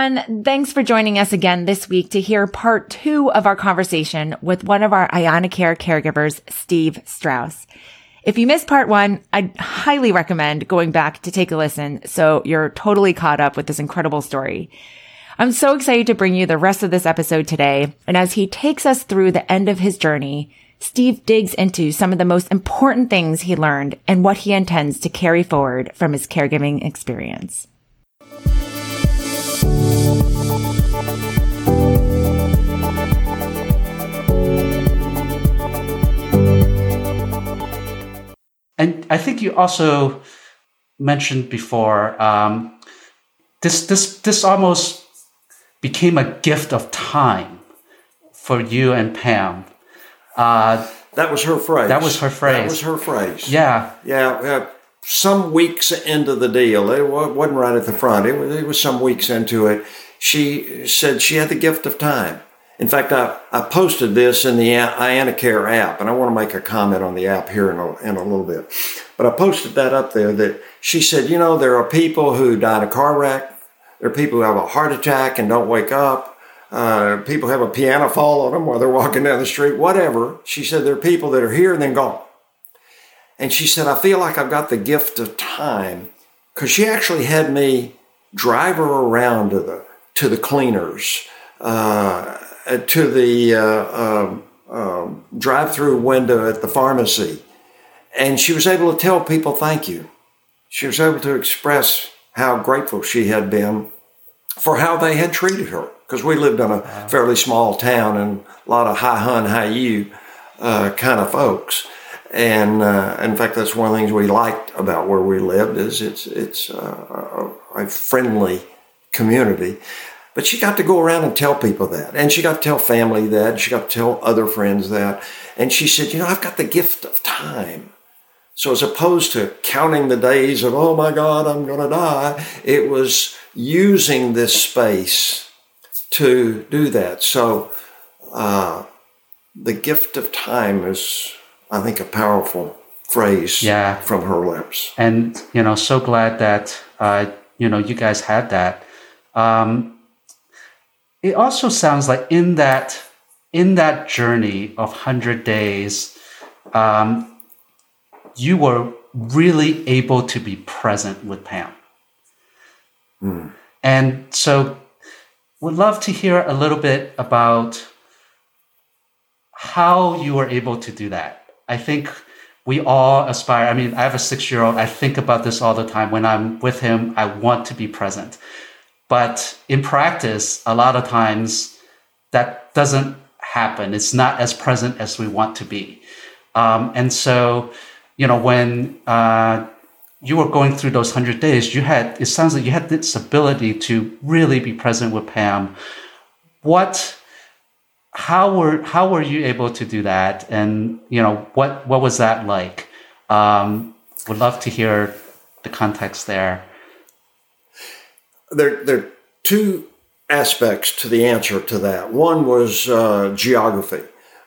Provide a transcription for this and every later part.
everyone. Thanks for joining us again this week to hear part two of our conversation with one of our IanaCare caregivers, Steve Strauss. If you missed part one, I'd highly recommend going back to take a listen so you're totally caught up with this incredible story. I'm so excited to bring you the rest of this episode today. And as he takes us through the end of his journey, Steve digs into some of the most important things he learned and what he intends to carry forward from his caregiving experience. And I think you also mentioned before um, this this this almost became a gift of time for you and Pam. Uh, that was her phrase. That was her phrase. That was her phrase. Yeah. Yeah. Some weeks into the deal, it wasn't right at the front. It was, it was some weeks into it. She said she had the gift of time. In fact, I, I posted this in the IanaCare app, and I want to make a comment on the app here in a, in a little bit. But I posted that up there that she said, you know, there are people who die in a car wreck. There are people who have a heart attack and don't wake up. Uh, people have a piano fall on them while they're walking down the street, whatever. She said, there are people that are here and then gone. And she said, I feel like I've got the gift of time because she actually had me drive her around to the, to the cleaners. Uh, uh, to the uh, um, um, drive-through window at the pharmacy, and she was able to tell people thank you. She was able to express how grateful she had been for how they had treated her because we lived in a fairly small town and a lot of high hun, high you uh, kind of folks. And uh, in fact, that's one of the things we liked about where we lived is it's it's uh, a friendly community. But she got to go around and tell people that. And she got to tell family that. She got to tell other friends that. And she said, You know, I've got the gift of time. So as opposed to counting the days of, oh my God, I'm going to die, it was using this space to do that. So uh, the gift of time is, I think, a powerful phrase yeah. from her lips. And, you know, so glad that, uh, you know, you guys had that. Um, it also sounds like in that in that journey of 100 days um, you were really able to be present with pam mm. and so would love to hear a little bit about how you were able to do that i think we all aspire i mean i have a six year old i think about this all the time when i'm with him i want to be present but in practice, a lot of times that doesn't happen. It's not as present as we want to be. Um, and so, you know, when uh, you were going through those 100 days, you had, it sounds like you had this ability to really be present with Pam. What, how were, how were you able to do that? And, you know, what, what was that like? Um, would love to hear the context there there, there are two aspects to the answer to that. One was uh, geography.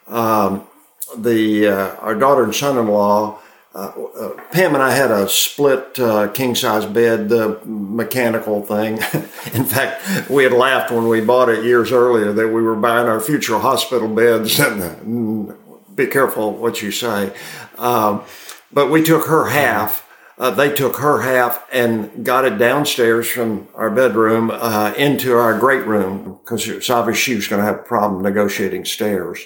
Um, the uh, our daughter and son-in-law, uh, uh Pam and I had a split uh, king size bed, the mechanical thing. in fact, we had laughed when we bought it years earlier that we were buying our future hospital beds. And be careful what you say. Um, but we took her half uh, they took her half and got it downstairs from our bedroom uh, into our great room because it obvious she was going to have a problem negotiating stairs.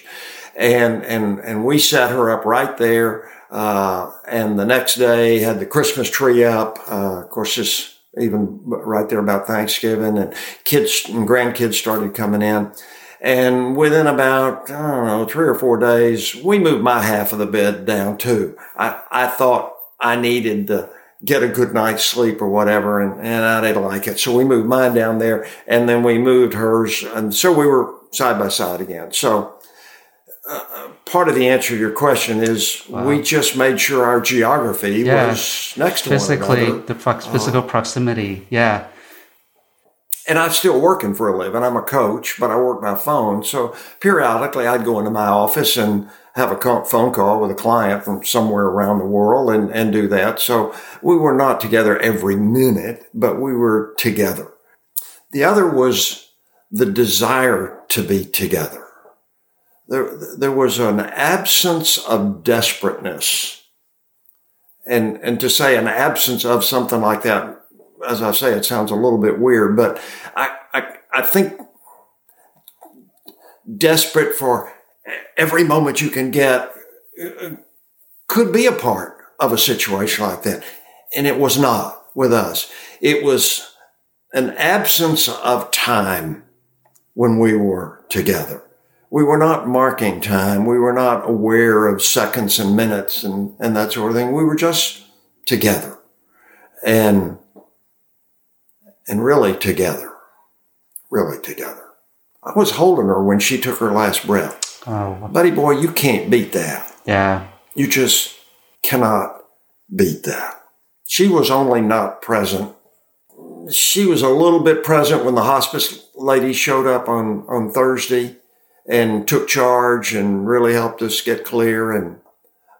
And, and, and we set her up right there. Uh, and the next day had the Christmas tree up. Uh, of course, this even right there about Thanksgiving and kids and grandkids started coming in. And within about, I don't know, three or four days, we moved my half of the bed down too. I, I thought I needed to get a good night's sleep or whatever, and, and I didn't like it. So we moved mine down there, and then we moved hers, and so we were side by side again. So uh, part of the answer to your question is wow. we just made sure our geography yeah. was next to physically the physical uh, proximity. Yeah. And I'm still working for a living. I'm a coach, but I work by phone. So periodically I'd go into my office and have a phone call with a client from somewhere around the world and, and do that. So we were not together every minute, but we were together. The other was the desire to be together. There, there was an absence of desperateness. And, and to say an absence of something like that, as I say, it sounds a little bit weird, but I, I, I think desperate for every moment you can get uh, could be a part of a situation like that. And it was not with us. It was an absence of time when we were together. We were not marking time. We were not aware of seconds and minutes and, and that sort of thing. We were just together and, and really together, really together. I was holding her when she took her last breath. Oh. Buddy boy, you can't beat that. Yeah. You just cannot beat that. She was only not present. She was a little bit present when the hospice lady showed up on, on Thursday and took charge and really helped us get clear. And,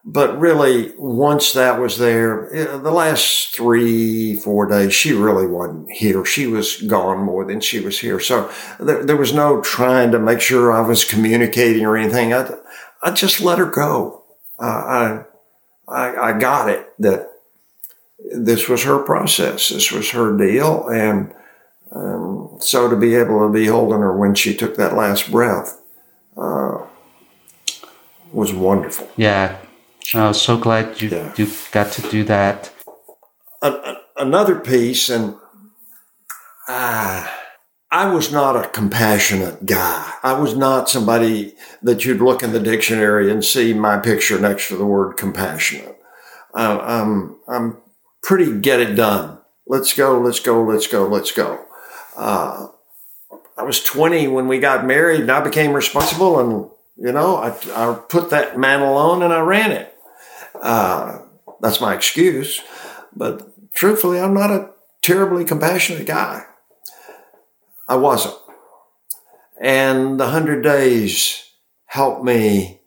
but really, once that was there, the last three, four days, she really wasn't here. She was gone more than she was here. So there, there was no trying to make sure I was communicating or anything. I, I just let her go. Uh, I, I, I got it that this was her process. This was her deal. And um, so to be able to be holding her when she took that last breath uh, was wonderful. Yeah. I was so glad you, yeah. you got to do that. another piece, and uh, I was not a compassionate guy. I was not somebody that you'd look in the dictionary and see my picture next to the word compassionate. Uh, I'm, I'm pretty get it done. Let's go, let's go, let's go, let's go. Uh, I was 20 when we got married and I became responsible and, you know, I, I put that mantle on and I ran it. Uh, that's my excuse. But truthfully, I'm not a terribly compassionate guy. I wasn't. And the 100 days helped me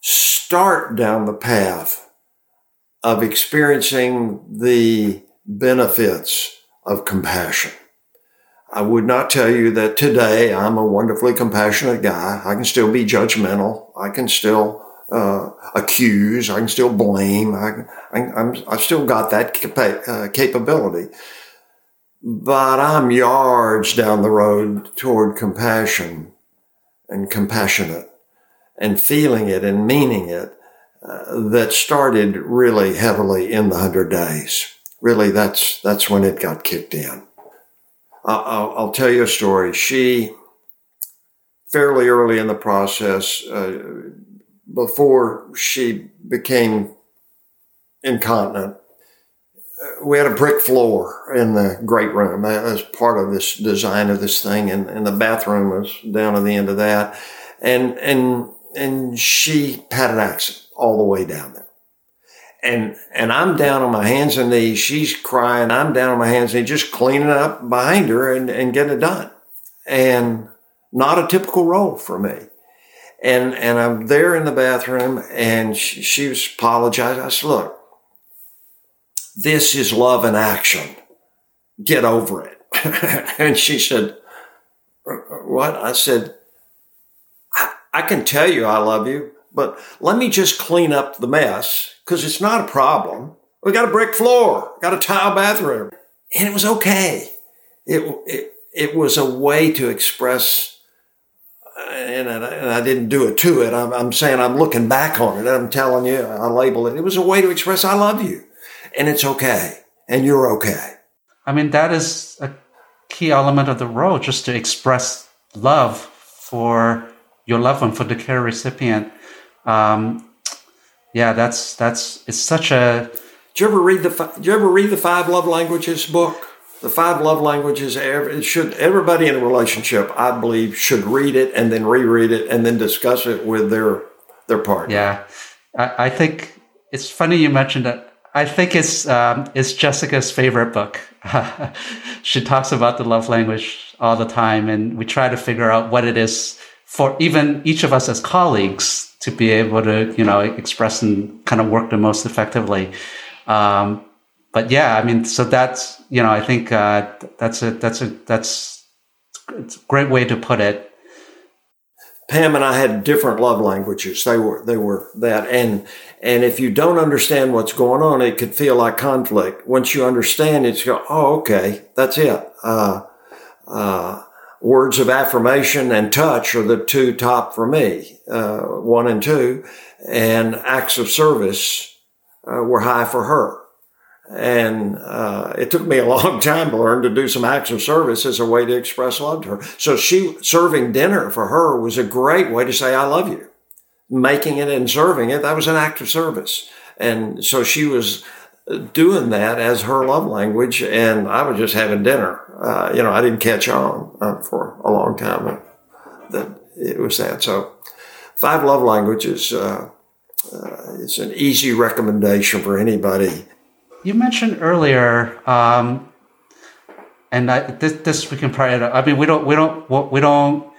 start down the path of experiencing the benefits of compassion. I would not tell you that today I'm a wonderfully compassionate guy. I can still be judgmental. I can still uh, accuse. I can still blame. I, have still got that capa- uh, capability but I'm yards down the road toward compassion and compassionate and feeling it and meaning it uh, that started really heavily in the hundred days. Really, that's, that's when it got kicked in. I'll, I'll tell you a story. She, fairly early in the process, uh, before she became incontinent, we had a brick floor in the great room. That was part of this design of this thing, and, and the bathroom was down at the end of that. And and and she had an accident all the way down there. And and I'm down on my hands and knees. She's crying. I'm down on my hands and knees, just cleaning up behind her and, and getting it done. And not a typical role for me. And and I'm there in the bathroom, and she, she was apologizing. I said, "Look, this is love in action. Get over it. and she said, What? I said, I, I can tell you I love you, but let me just clean up the mess because it's not a problem. We got a brick floor, got a tile bathroom, and it was okay. It, it, it was a way to express and I, and I, didn't do it to it. I'm, I'm, saying I'm looking back on it. I'm telling you, I label it. It was a way to express I love you and it's okay and you're okay. I mean, that is a key element of the role, just to express love for your loved one, for the care recipient. Um, yeah, that's that's it's such a. Did you ever read the Did you ever read the Five Love Languages book? The Five Love Languages. It should everybody in a relationship, I believe, should read it and then reread it and then discuss it with their their partner. Yeah, I, I think it's funny you mentioned that I think it's um, it's Jessica's favorite book. she talks about the love language all the time, and we try to figure out what it is for even each of us as colleagues to be able to you know express and kind of work the most effectively. Um, but yeah, I mean, so that's you know, I think uh, that's a that's a that's it's a great way to put it. Pam and I had different love languages. They were they were that, and and if you don't understand what's going on, it could feel like conflict. Once you understand, it's go, oh, okay, that's it. Uh, uh, words of affirmation and touch are the two top for me, uh, one and two, and acts of service uh, were high for her. And uh, it took me a long time to learn to do some acts of service as a way to express love to her. So she serving dinner for her was a great way to say I love you. Making it and serving it that was an act of service. And so she was doing that as her love language, and I was just having dinner. Uh, you know, I didn't catch on uh, for a long time that it was that. So, five love languages uh, uh is an easy recommendation for anybody you mentioned earlier, um, and I, this, this we can probably. I mean, we don't, we don't, we don't,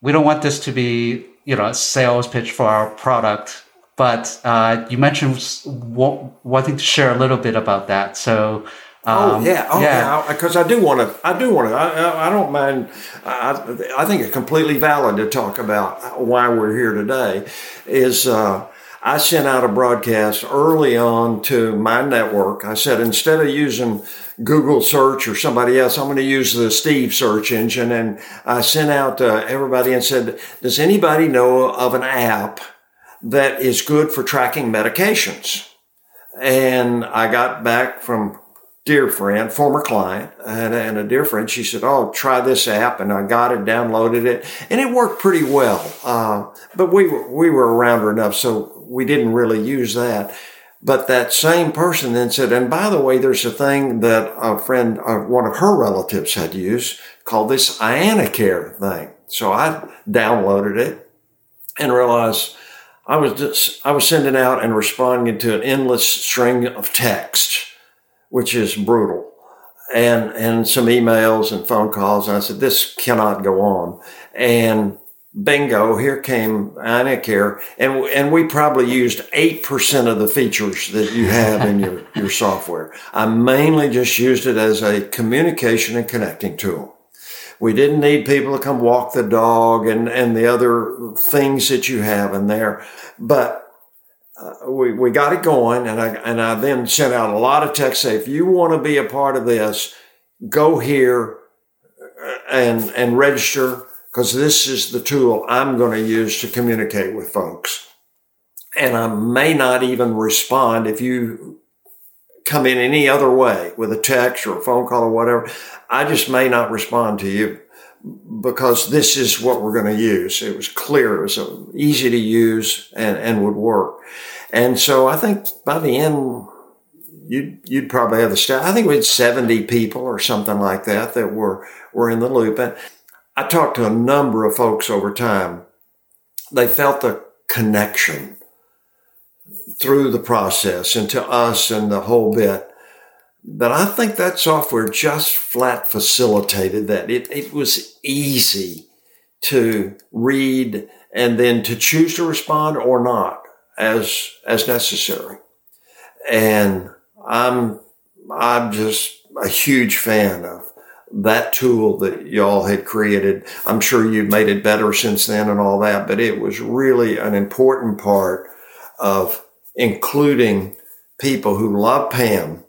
we don't want this to be, you know, a sales pitch for our product. But uh, you mentioned wanting to share a little bit about that. So, oh, um, oh yeah, oh yeah, because yeah. I do want to. I do want to. I, I, don't mind. I, I think it's completely valid to talk about why we're here today. Is uh, I sent out a broadcast early on to my network. I said, instead of using Google search or somebody else, I'm going to use the Steve search engine. And I sent out to everybody and said, does anybody know of an app that is good for tracking medications? And I got back from dear friend, former client, and, and, a dear friend. She said, "Oh, try this app," and I got it, downloaded it, and it worked pretty well. Uh, but we were, we were around her enough, so we didn't really use that. But that same person then said, "And by the way, there's a thing that a friend, uh, one of her relatives, had used called this IanaCare thing." So I downloaded it and realized. I was just, I was sending out and responding to an endless string of text which is brutal. And, and some emails and phone calls. And I said, this cannot go on. And bingo, here came IanaCare. And, and we probably used 8% of the features that you have in your, your software. I mainly just used it as a communication and connecting tool. We didn't need people to come walk the dog and, and the other things that you have in there. But uh, we, we got it going and I, and I then sent out a lot of text say, if you want to be a part of this, go here uh, and, and register because this is the tool I'm going to use to communicate with folks. And I may not even respond if you come in any other way with a text or a phone call or whatever. I just may not respond to you because this is what we're going to use. It was clear, it was easy to use and, and would work. And so I think by the end, you'd, you'd probably have the staff. I think we had 70 people or something like that that were, were in the loop. And I talked to a number of folks over time. They felt the connection through the process and to us and the whole bit. But I think that software just flat facilitated that. It, it was easy to read and then to choose to respond or not as, as necessary. And I'm, I'm just a huge fan of that tool that y'all had created. I'm sure you've made it better since then and all that, but it was really an important part of including people who love Pam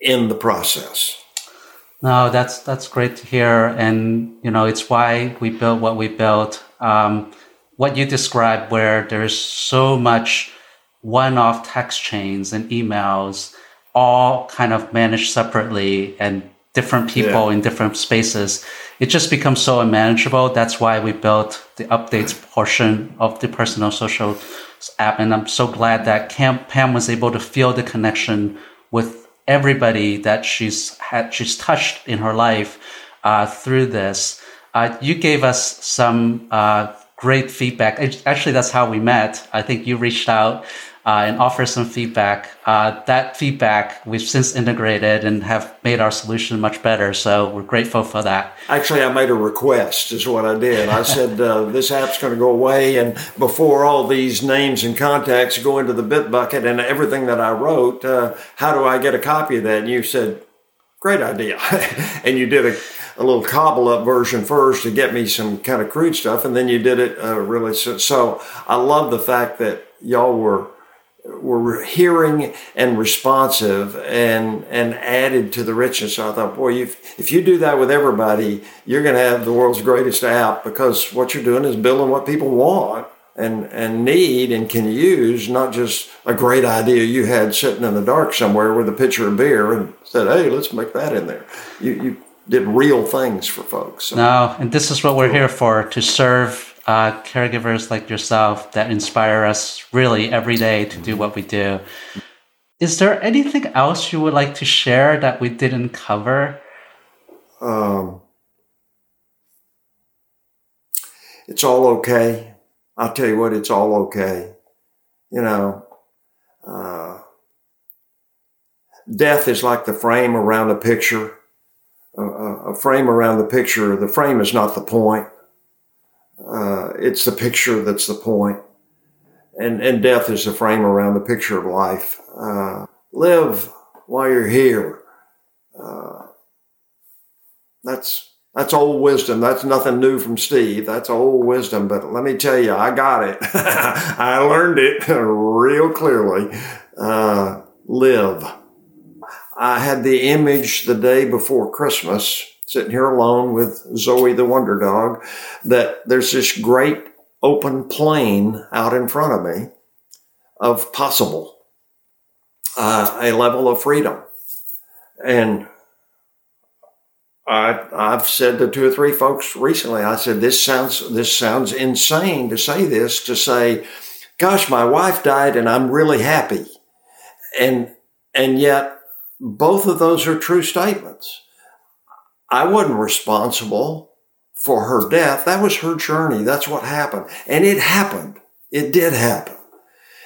in the process. No, that's that's great to hear, and you know it's why we built what we built. Um, what you described, where there's so much one-off text chains and emails, all kind of managed separately, and different people yeah. in different spaces, it just becomes so unmanageable. That's why we built the updates portion of the personal social app, and I'm so glad that Pam was able to feel the connection with everybody that she's had she's touched in her life uh, through this. Uh, you gave us some uh, great feedback. Actually, that's how we met. I think you reached out uh, and offer some feedback. Uh, that feedback we've since integrated and have made our solution much better. So we're grateful for that. Actually, I made a request, is what I did. I said, uh, this app's going to go away. And before all these names and contacts go into the bit bucket and everything that I wrote, uh, how do I get a copy of that? And you said, great idea. and you did a, a little cobble up version first to get me some kind of crude stuff, and then you did it uh, really. So, so I love the fact that y'all were were hearing and responsive and and added to the richness. So I thought, boy, if if you do that with everybody, you're going to have the world's greatest app because what you're doing is building what people want and and need and can use, not just a great idea you had sitting in the dark somewhere with a pitcher of beer and said, hey, let's make that in there. You you did real things for folks. So. No, and this is what we're here for to serve uh, caregivers like yourself that inspire us really every day to do what we do. Is there anything else you would like to share that we didn't cover? Um, it's all okay. I'll tell you what, it's all okay. You know, uh, death is like the frame around a picture. Uh, a frame around the picture, the frame is not the point uh, it's the picture that's the point. And, and death is the frame around the picture of life. Uh, live while you're here. Uh, that's, that's old wisdom. That's nothing new from Steve. That's old wisdom. But let me tell you, I got it. I learned it real clearly. Uh, live. I had the image the day before Christmas sitting here alone with Zoe the Wonder Dog, that there's this great open plain out in front of me of possible, uh, a level of freedom. And I, I've said to two or three folks recently, I said, this sounds, this sounds insane to say this, to say, gosh, my wife died and I'm really happy. And, and yet both of those are true statements. I wasn't responsible for her death. That was her journey. That's what happened. And it happened. It did happen.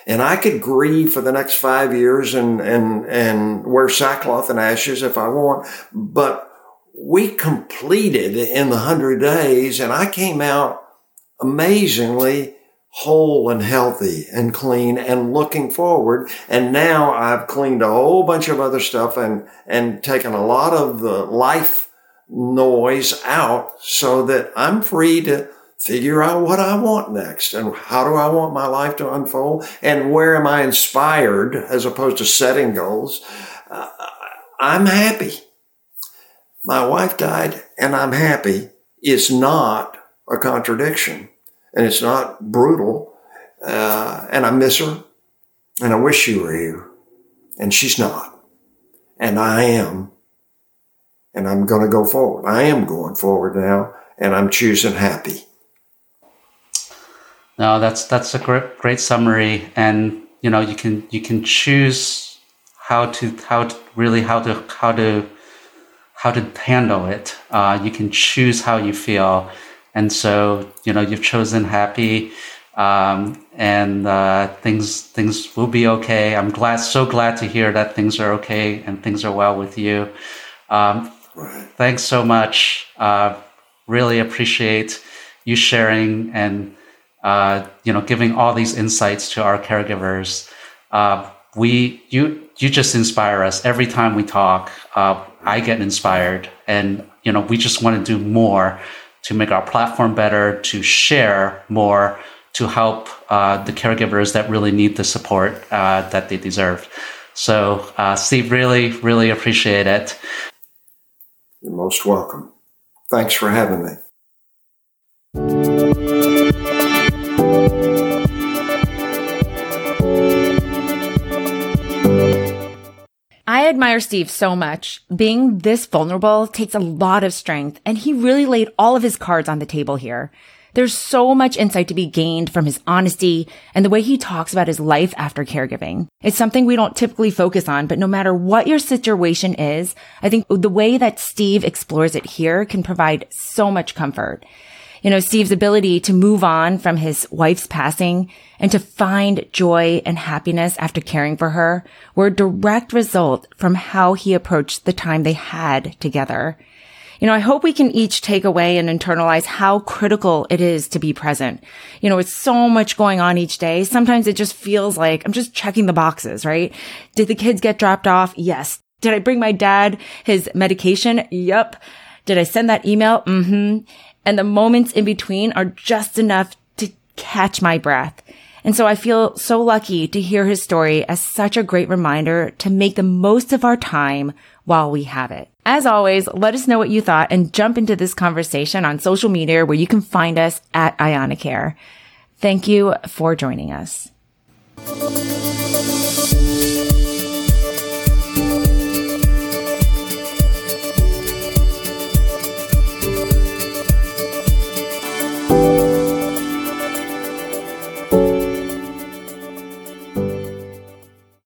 And I could grieve for the next five years and, and, and wear sackcloth and ashes if I want. But we completed in the hundred days and I came out amazingly whole and healthy and clean and looking forward. And now I've cleaned a whole bunch of other stuff and, and taken a lot of the life noise out so that I'm free to figure out what I want next and how do I want my life to unfold and where am I inspired as opposed to setting goals. Uh, I'm happy. My wife died and I'm happy is not a contradiction and it's not brutal. Uh, and I miss her and I wish she were here and she's not. And I am and I'm going to go forward. I am going forward now, and I'm choosing happy. No, that's that's a great great summary, and you know you can you can choose how to how to really how to how to how to handle it. Uh, you can choose how you feel, and so you know you've chosen happy, um, and uh, things things will be okay. I'm glad, so glad to hear that things are okay and things are well with you. Um, Thanks so much. Uh, really appreciate you sharing and uh, you know giving all these insights to our caregivers. Uh, we you you just inspire us every time we talk. Uh, I get inspired, and you know we just want to do more to make our platform better, to share more, to help uh, the caregivers that really need the support uh, that they deserve. So, Steve, really, really appreciate it. You're most welcome. Thanks for having me. I admire Steve so much. Being this vulnerable takes a lot of strength, and he really laid all of his cards on the table here. There's so much insight to be gained from his honesty and the way he talks about his life after caregiving. It's something we don't typically focus on, but no matter what your situation is, I think the way that Steve explores it here can provide so much comfort. You know, Steve's ability to move on from his wife's passing and to find joy and happiness after caring for her were a direct result from how he approached the time they had together. You know, I hope we can each take away and internalize how critical it is to be present. You know, it's so much going on each day. Sometimes it just feels like I'm just checking the boxes, right? Did the kids get dropped off? Yes. Did I bring my dad his medication? Yep. Did I send that email? Mm-hmm. And the moments in between are just enough to catch my breath. And so I feel so lucky to hear his story as such a great reminder to make the most of our time while we have it. As always, let us know what you thought and jump into this conversation on social media where you can find us at IanaCare. Thank you for joining us.